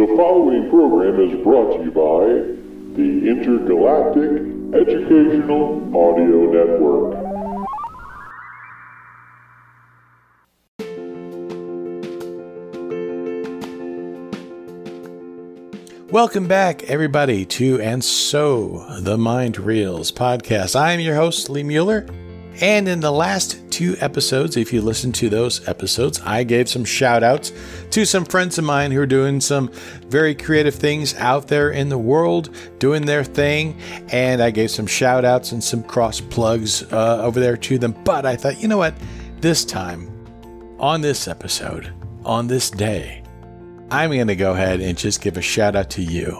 The following program is brought to you by the Intergalactic Educational Audio Network. Welcome back, everybody, to And So the Mind Reels podcast. I am your host, Lee Mueller. And in the last two episodes, if you listen to those episodes, I gave some shout outs to some friends of mine who are doing some very creative things out there in the world, doing their thing. And I gave some shout outs and some cross plugs uh, over there to them. But I thought, you know what? This time, on this episode, on this day, I'm going to go ahead and just give a shout out to you.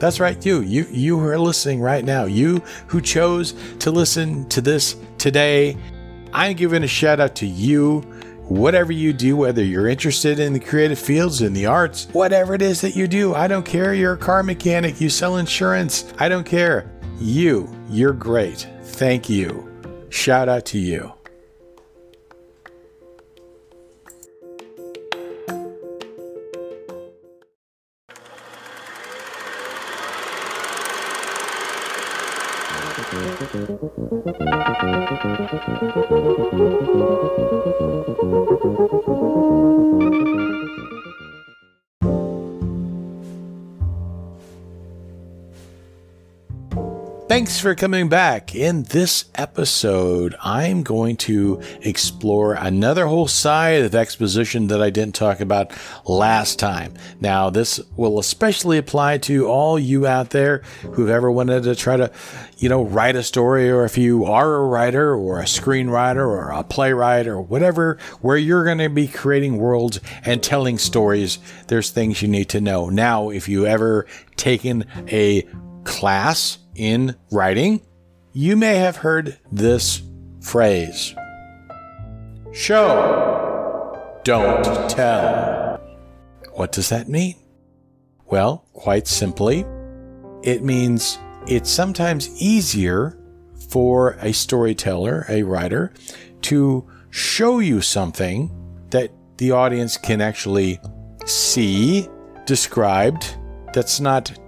That's right, you. You you who are listening right now. You who chose to listen to this today. I'm giving a shout out to you. Whatever you do, whether you're interested in the creative fields, in the arts, whatever it is that you do, I don't care. You're a car mechanic, you sell insurance, I don't care. You, you're great. Thank you. Shout out to you. Thank you. Thanks for coming back. In this episode, I'm going to explore another whole side of exposition that I didn't talk about last time. Now, this will especially apply to all you out there who've ever wanted to try to, you know, write a story, or if you are a writer or a screenwriter or a playwright or whatever, where you're going to be creating worlds and telling stories, there's things you need to know. Now, if you ever taken a class in writing, you may have heard this phrase Show, don't tell. What does that mean? Well, quite simply, it means it's sometimes easier for a storyteller, a writer, to show you something that the audience can actually see described that's not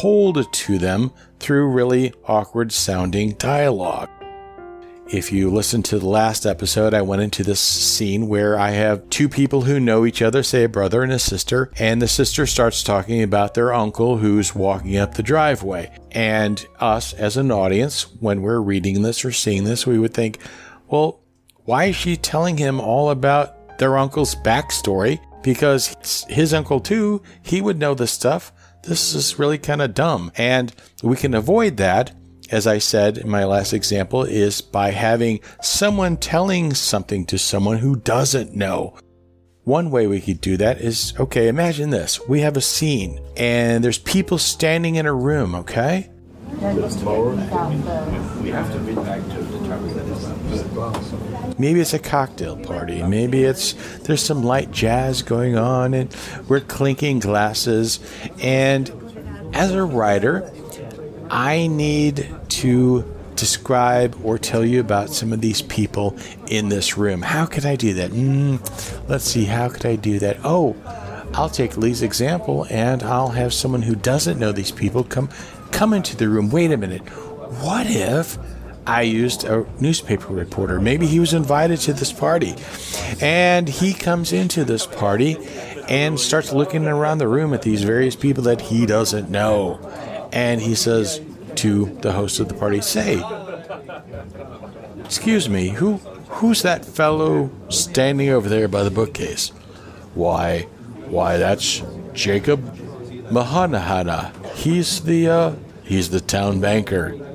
told to them through really awkward sounding dialogue. If you listen to the last episode, I went into this scene where I have two people who know each other, say a brother and a sister, and the sister starts talking about their uncle who's walking up the driveway. And us, as an audience, when we're reading this or seeing this, we would think, well, why is she telling him all about their uncle's backstory? Because his uncle, too, he would know this stuff this is really kind of dumb. And we can avoid that, as I said in my last example, is by having someone telling something to someone who doesn't know. One way we could do that is okay, imagine this. We have a scene and there's people standing in a room, okay? We have to read back to determine that it's Maybe it's a cocktail party. Maybe it's there's some light jazz going on and we're clinking glasses. And as a writer, I need to describe or tell you about some of these people in this room. How could I do that? Mm, let's see, how could I do that? Oh, I'll take Lee's example and I'll have someone who doesn't know these people come come into the room. Wait a minute. What if I used a newspaper reporter? Maybe he was invited to this party. And he comes into this party and starts looking around the room at these various people that he doesn't know. And he says to the host of the party, Say, excuse me, who who's that fellow standing over there by the bookcase? Why, why, that's Jacob Mahanahana. He's the uh, he's the town banker.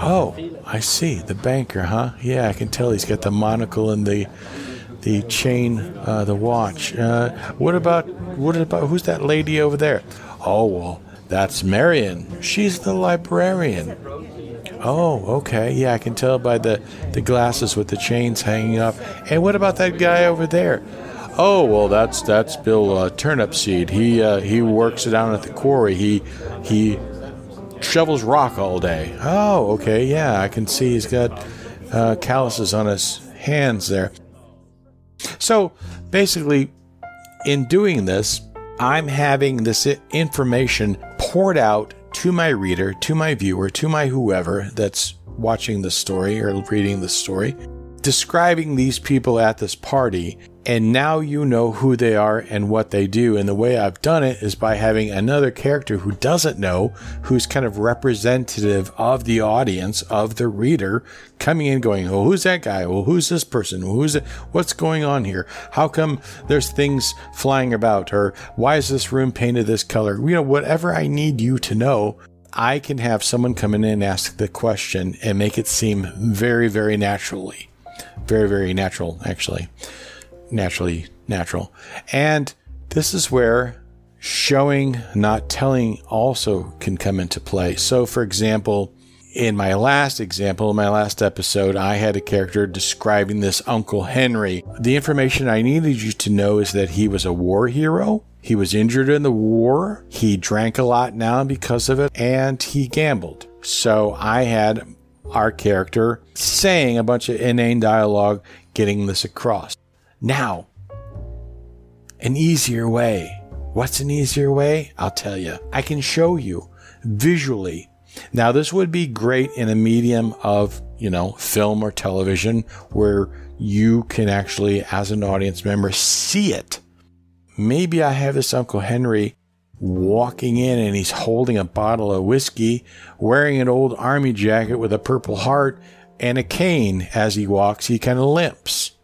Oh, I see the banker, huh? Yeah, I can tell he's got the monocle and the the chain, uh, the watch. Uh, what about what about who's that lady over there? Oh well, that's Marion. She's the librarian. Oh, okay. Yeah, I can tell by the the glasses with the chains hanging up. And what about that guy over there? Oh well, that's that's Bill uh, Turnipseed. He uh, he works down at the quarry. He he shovels rock all day. Oh, okay, yeah, I can see he's got uh, calluses on his hands there. So basically, in doing this, I'm having this information poured out to my reader, to my viewer, to my whoever that's watching the story or reading the story, describing these people at this party and now you know who they are and what they do. And the way I've done it is by having another character who doesn't know, who's kind of representative of the audience, of the reader, coming in going, Oh, who's that guy? Well, who's this person? Who's it? What's going on here? How come there's things flying about? Or why is this room painted this color? You know, whatever I need you to know, I can have someone come in and ask the question and make it seem very, very naturally. Very, very natural, actually naturally natural. And this is where showing, not telling, also can come into play. So, for example, in my last example, in my last episode, I had a character describing this Uncle Henry. The information I needed you to know is that he was a war hero. He was injured in the war. He drank a lot now because of it, and he gambled. So I had our character saying a bunch of inane dialogue, getting this across. Now, an easier way. What's an easier way? I'll tell you. I can show you visually. Now, this would be great in a medium of, you know, film or television where you can actually, as an audience member, see it. Maybe I have this Uncle Henry walking in and he's holding a bottle of whiskey, wearing an old army jacket with a purple heart and a cane as he walks. He kind of limps.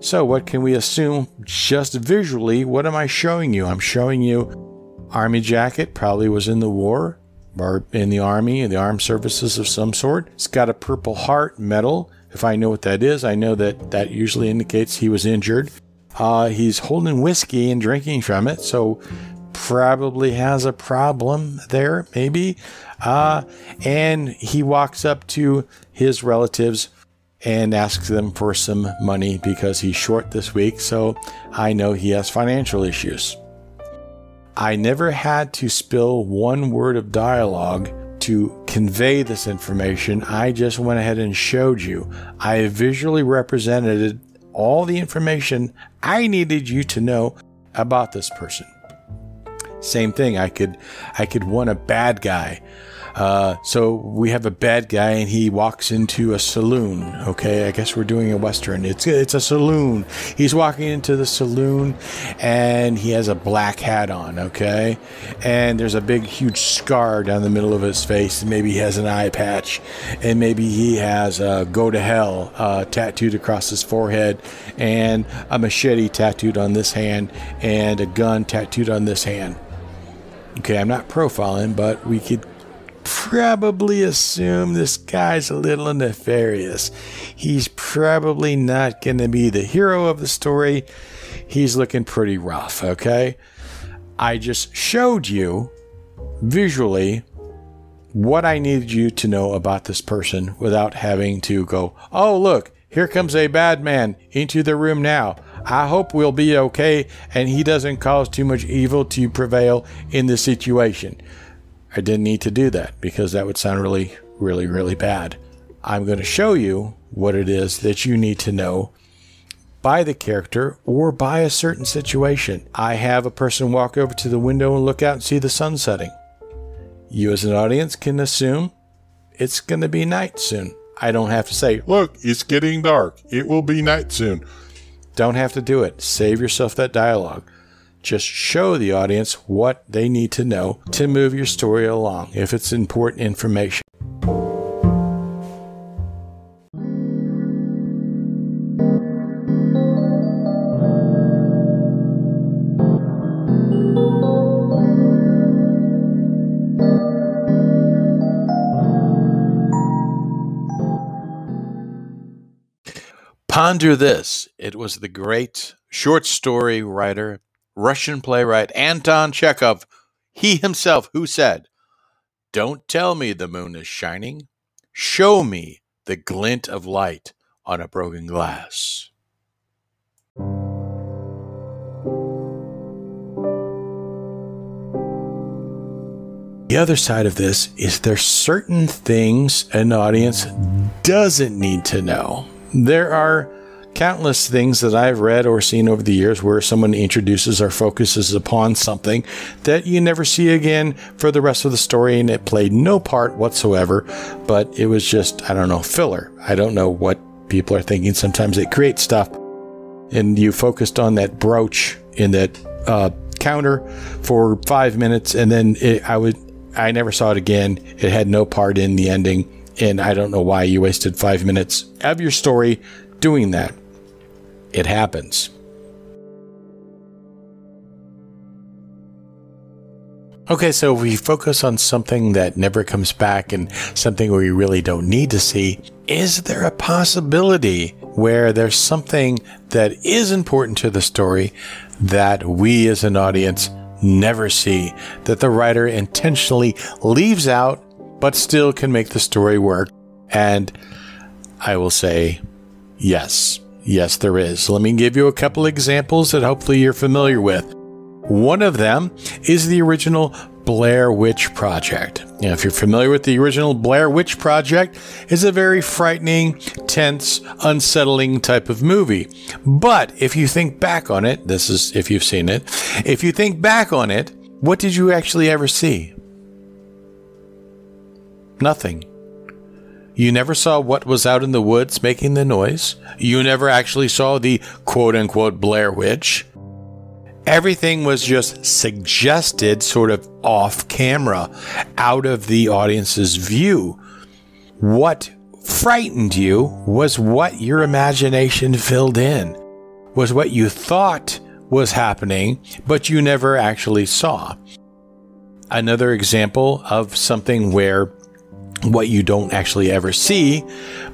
So, what can we assume just visually? What am I showing you? I'm showing you army jacket, probably was in the war or in the army, in the armed services of some sort. It's got a purple heart medal. If I know what that is, I know that that usually indicates he was injured. Uh, he's holding whiskey and drinking from it, so probably has a problem there, maybe. Uh, and he walks up to his relatives and asks them for some money because he's short this week, so I know he has financial issues. I never had to spill one word of dialogue to convey this information. I just went ahead and showed you. I visually represented all the information I needed you to know about this person. Same thing. I could, I could want a bad guy uh, so we have a bad guy, and he walks into a saloon. Okay, I guess we're doing a western. It's it's a saloon. He's walking into the saloon, and he has a black hat on. Okay, and there's a big, huge scar down the middle of his face. Maybe he has an eye patch, and maybe he has a "Go to Hell" uh, tattooed across his forehead, and a machete tattooed on this hand, and a gun tattooed on this hand. Okay, I'm not profiling, but we could probably assume this guy's a little nefarious. He's probably not going to be the hero of the story. He's looking pretty rough, okay? I just showed you visually what I needed you to know about this person without having to go, oh, look, here comes a bad man into the room now. I hope we'll be okay and he doesn't cause too much evil to prevail in the situation. I didn't need to do that because that would sound really, really, really bad. I'm going to show you what it is that you need to know by the character or by a certain situation. I have a person walk over to the window and look out and see the sun setting. You, as an audience, can assume it's going to be night soon. I don't have to say, Look, it's getting dark. It will be night soon. Don't have to do it. Save yourself that dialogue. Just show the audience what they need to know to move your story along if it's important information. Ponder this. It was the great short story writer Russian playwright Anton Chekhov, he himself who said, Don't tell me the moon is shining, show me the glint of light on a broken glass. The other side of this is there's certain things an audience doesn't need to know. There are countless things that I've read or seen over the years where someone introduces or focuses upon something that you never see again for the rest of the story and it played no part whatsoever, but it was just, I don't know, filler. I don't know what people are thinking. Sometimes they create stuff and you focused on that brooch in that uh, counter for five minutes and then it, I would I never saw it again. It had no part in the ending and I don't know why you wasted five minutes of your story doing that. It happens. Okay, so if we focus on something that never comes back and something we really don't need to see, is there a possibility where there's something that is important to the story that we as an audience never see, that the writer intentionally leaves out but still can make the story work. And I will say, yes, yes, there is. Let me give you a couple examples that hopefully you're familiar with. One of them is the original Blair Witch Project. Now, if you're familiar with the original Blair Witch Project, it's a very frightening, tense, unsettling type of movie. But if you think back on it, this is if you've seen it, if you think back on it, what did you actually ever see? Nothing. You never saw what was out in the woods making the noise. You never actually saw the quote unquote Blair Witch. Everything was just suggested sort of off camera, out of the audience's view. What frightened you was what your imagination filled in, was what you thought was happening, but you never actually saw. Another example of something where what you don't actually ever see,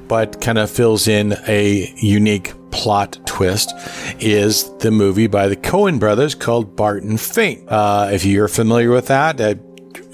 but kind of fills in a unique plot twist, is the movie by the Coen brothers called Barton Fink. Uh, if you're familiar with that, uh,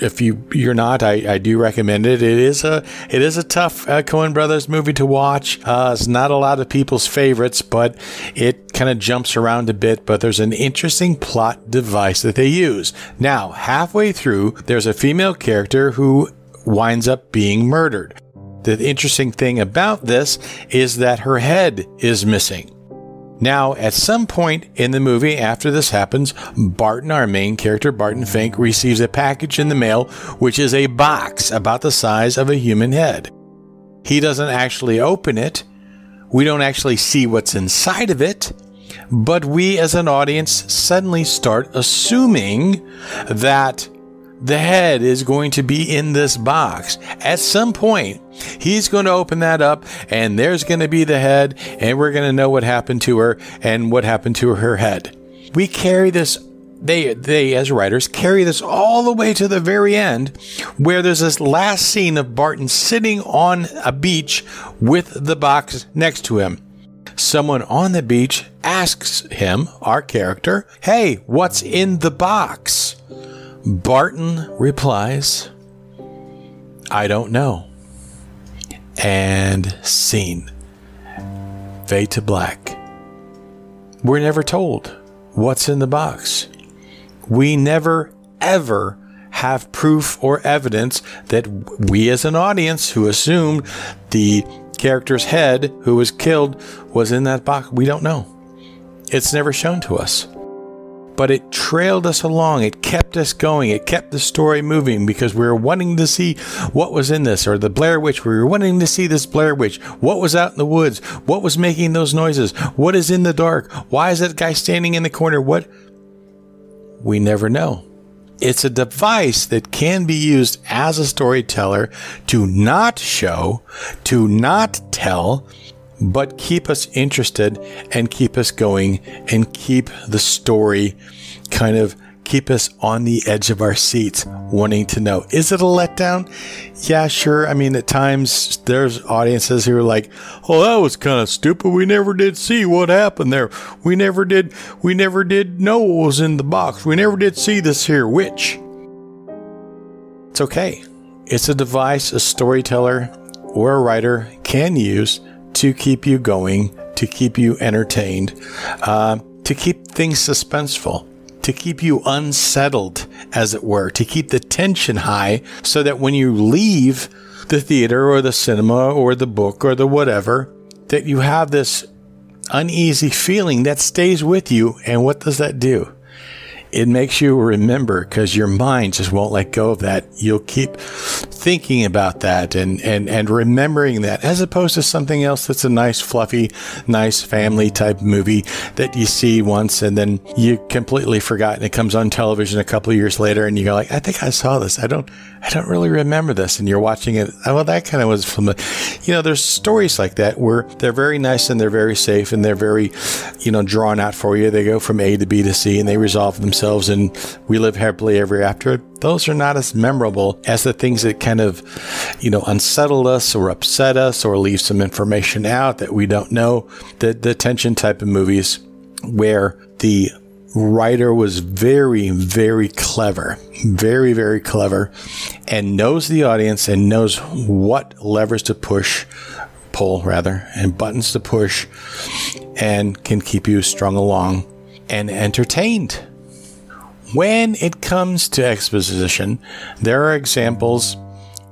if you you're not, I, I do recommend it. It is a it is a tough uh, Coen Brothers movie to watch. Uh, it's not a lot of people's favorites, but it kind of jumps around a bit. But there's an interesting plot device that they use. Now, halfway through, there's a female character who winds up being murdered. The interesting thing about this is that her head is missing. Now, at some point in the movie after this happens, Barton, our main character, Barton Fink, receives a package in the mail, which is a box about the size of a human head. He doesn't actually open it. We don't actually see what's inside of it. But we as an audience suddenly start assuming that the head is going to be in this box. At some point, he's going to open that up and there's going to be the head and we're going to know what happened to her and what happened to her head. We carry this they they as writers carry this all the way to the very end where there's this last scene of Barton sitting on a beach with the box next to him. Someone on the beach asks him, our character, "Hey, what's in the box?" Barton replies, I don't know. And scene. Fade to black. We're never told what's in the box. We never, ever have proof or evidence that we, as an audience who assumed the character's head who was killed was in that box, we don't know. It's never shown to us but it trailed us along. It kept us going. It kept the story moving because we were wanting to see what was in this or the Blair Witch. We were wanting to see this Blair Witch. What was out in the woods? What was making those noises? What is in the dark? Why is that guy standing in the corner? What? We never know. It's a device that can be used as a storyteller to not show, to not tell, but keep us interested and keep us going and keep the story kind of keep us on the edge of our seats wanting to know. Is it a letdown? Yeah sure. I mean at times there's audiences who are like oh that was kind of stupid. We never did see what happened there. We never did we never did know what was in the box. We never did see this here witch. It's okay. It's a device a storyteller or a writer can use to keep you going, to keep you entertained, uh, to keep things suspenseful, to keep you unsettled, as it were, to keep the tension high so that when you leave the theater or the cinema or the book or the whatever, that you have this uneasy feeling that stays with you. And what does that do? It makes you remember because your mind just won't let go of that. You'll keep thinking about that and, and, and remembering that as opposed to something else that's a nice, fluffy, nice family type movie that you see once and then you completely forgot and it comes on television a couple of years later and you go like, I think I saw this. I don't, I don't really remember this. And you're watching it. Oh, well, that kind of was from the, you know, there's stories like that where they're very nice and they're very safe and they're very, you know, drawn out for you. They go from A to B to C and they resolve themselves and we live happily ever after, those are not as memorable as the things that kind of, you know, unsettle us or upset us or leave some information out that we don't know. The, the tension type of movies where the writer was very, very clever, very, very clever, and knows the audience and knows what levers to push, pull rather, and buttons to push, and can keep you strung along and entertained. When it comes to exposition, there are examples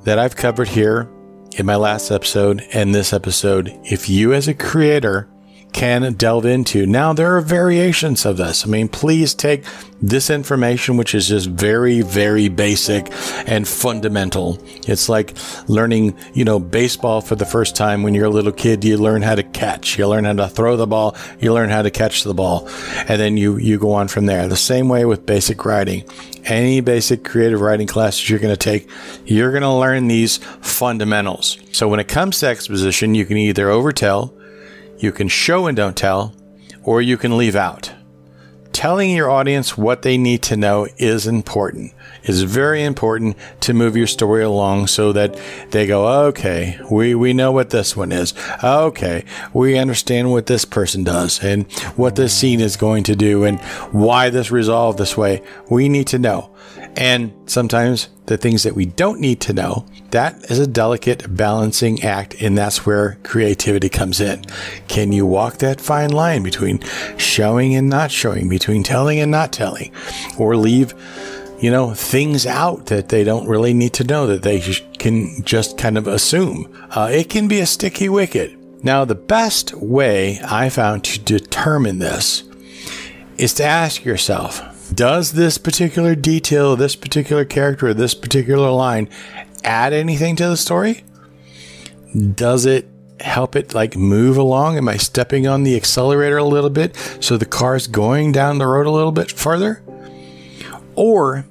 that I've covered here in my last episode and this episode. If you, as a creator, can delve into. Now, there are variations of this. I mean, please take this information, which is just very, very basic and fundamental. It's like learning, you know, baseball for the first time when you're a little kid. You learn how to catch, you learn how to throw the ball, you learn how to catch the ball, and then you, you go on from there. The same way with basic writing. Any basic creative writing classes you're going to take, you're going to learn these fundamentals. So when it comes to exposition, you can either overtell, you can show and don't tell, or you can leave out. Telling your audience what they need to know is important. It's very important to move your story along so that they go, okay, we, we know what this one is. Okay, we understand what this person does and what this scene is going to do and why this resolved this way. We need to know. And sometimes the things that we don't need to know, that is a delicate balancing act, and that's where creativity comes in. Can you walk that fine line between showing and not showing, between telling and not telling, or leave, you know, things out that they don't really need to know that they can just kind of assume? Uh, it can be a sticky wicket. Now, the best way I found to determine this is to ask yourself, does this particular detail, this particular character, this particular line add anything to the story? Does it help it like move along? Am I stepping on the accelerator a little bit so the car's going down the road a little bit further? Or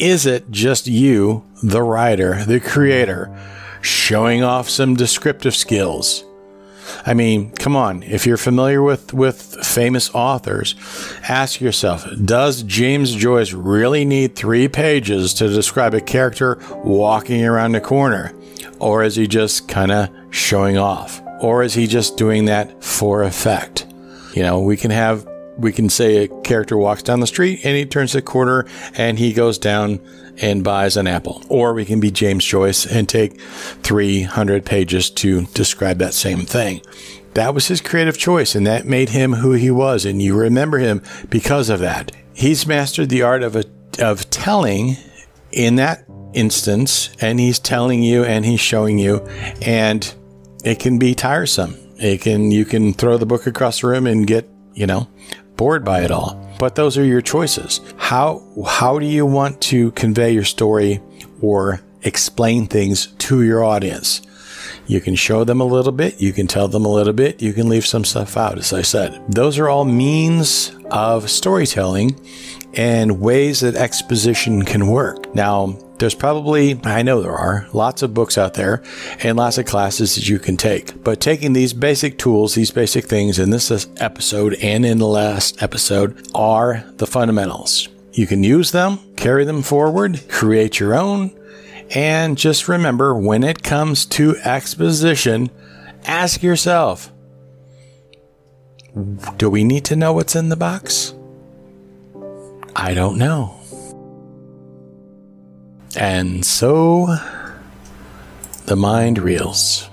is it just you, the writer, the creator, showing off some descriptive skills? I mean, come on. If you're familiar with, with famous authors, ask yourself Does James Joyce really need three pages to describe a character walking around a corner? Or is he just kind of showing off? Or is he just doing that for effect? You know, we can have we can say a character walks down the street and he turns a corner and he goes down and buys an apple. Or we can be James Joyce and take 300 pages to describe that same thing. That was his creative choice and that made him who he was. And you remember him because of that. He's mastered the art of, a, of telling in that instance and he's telling you and he's showing you and it can be tiresome. It can, you can throw the book across the room and get, you know, bored by it all. But those are your choices. How how do you want to convey your story or explain things to your audience? You can show them a little bit, you can tell them a little bit, you can leave some stuff out, as I said. Those are all means of storytelling and ways that exposition can work. Now, there's probably, I know there are, lots of books out there and lots of classes that you can take. But taking these basic tools, these basic things in this episode and in the last episode are the fundamentals. You can use them, carry them forward, create your own, and just remember when it comes to exposition, ask yourself do we need to know what's in the box? I don't know. And so the mind reels.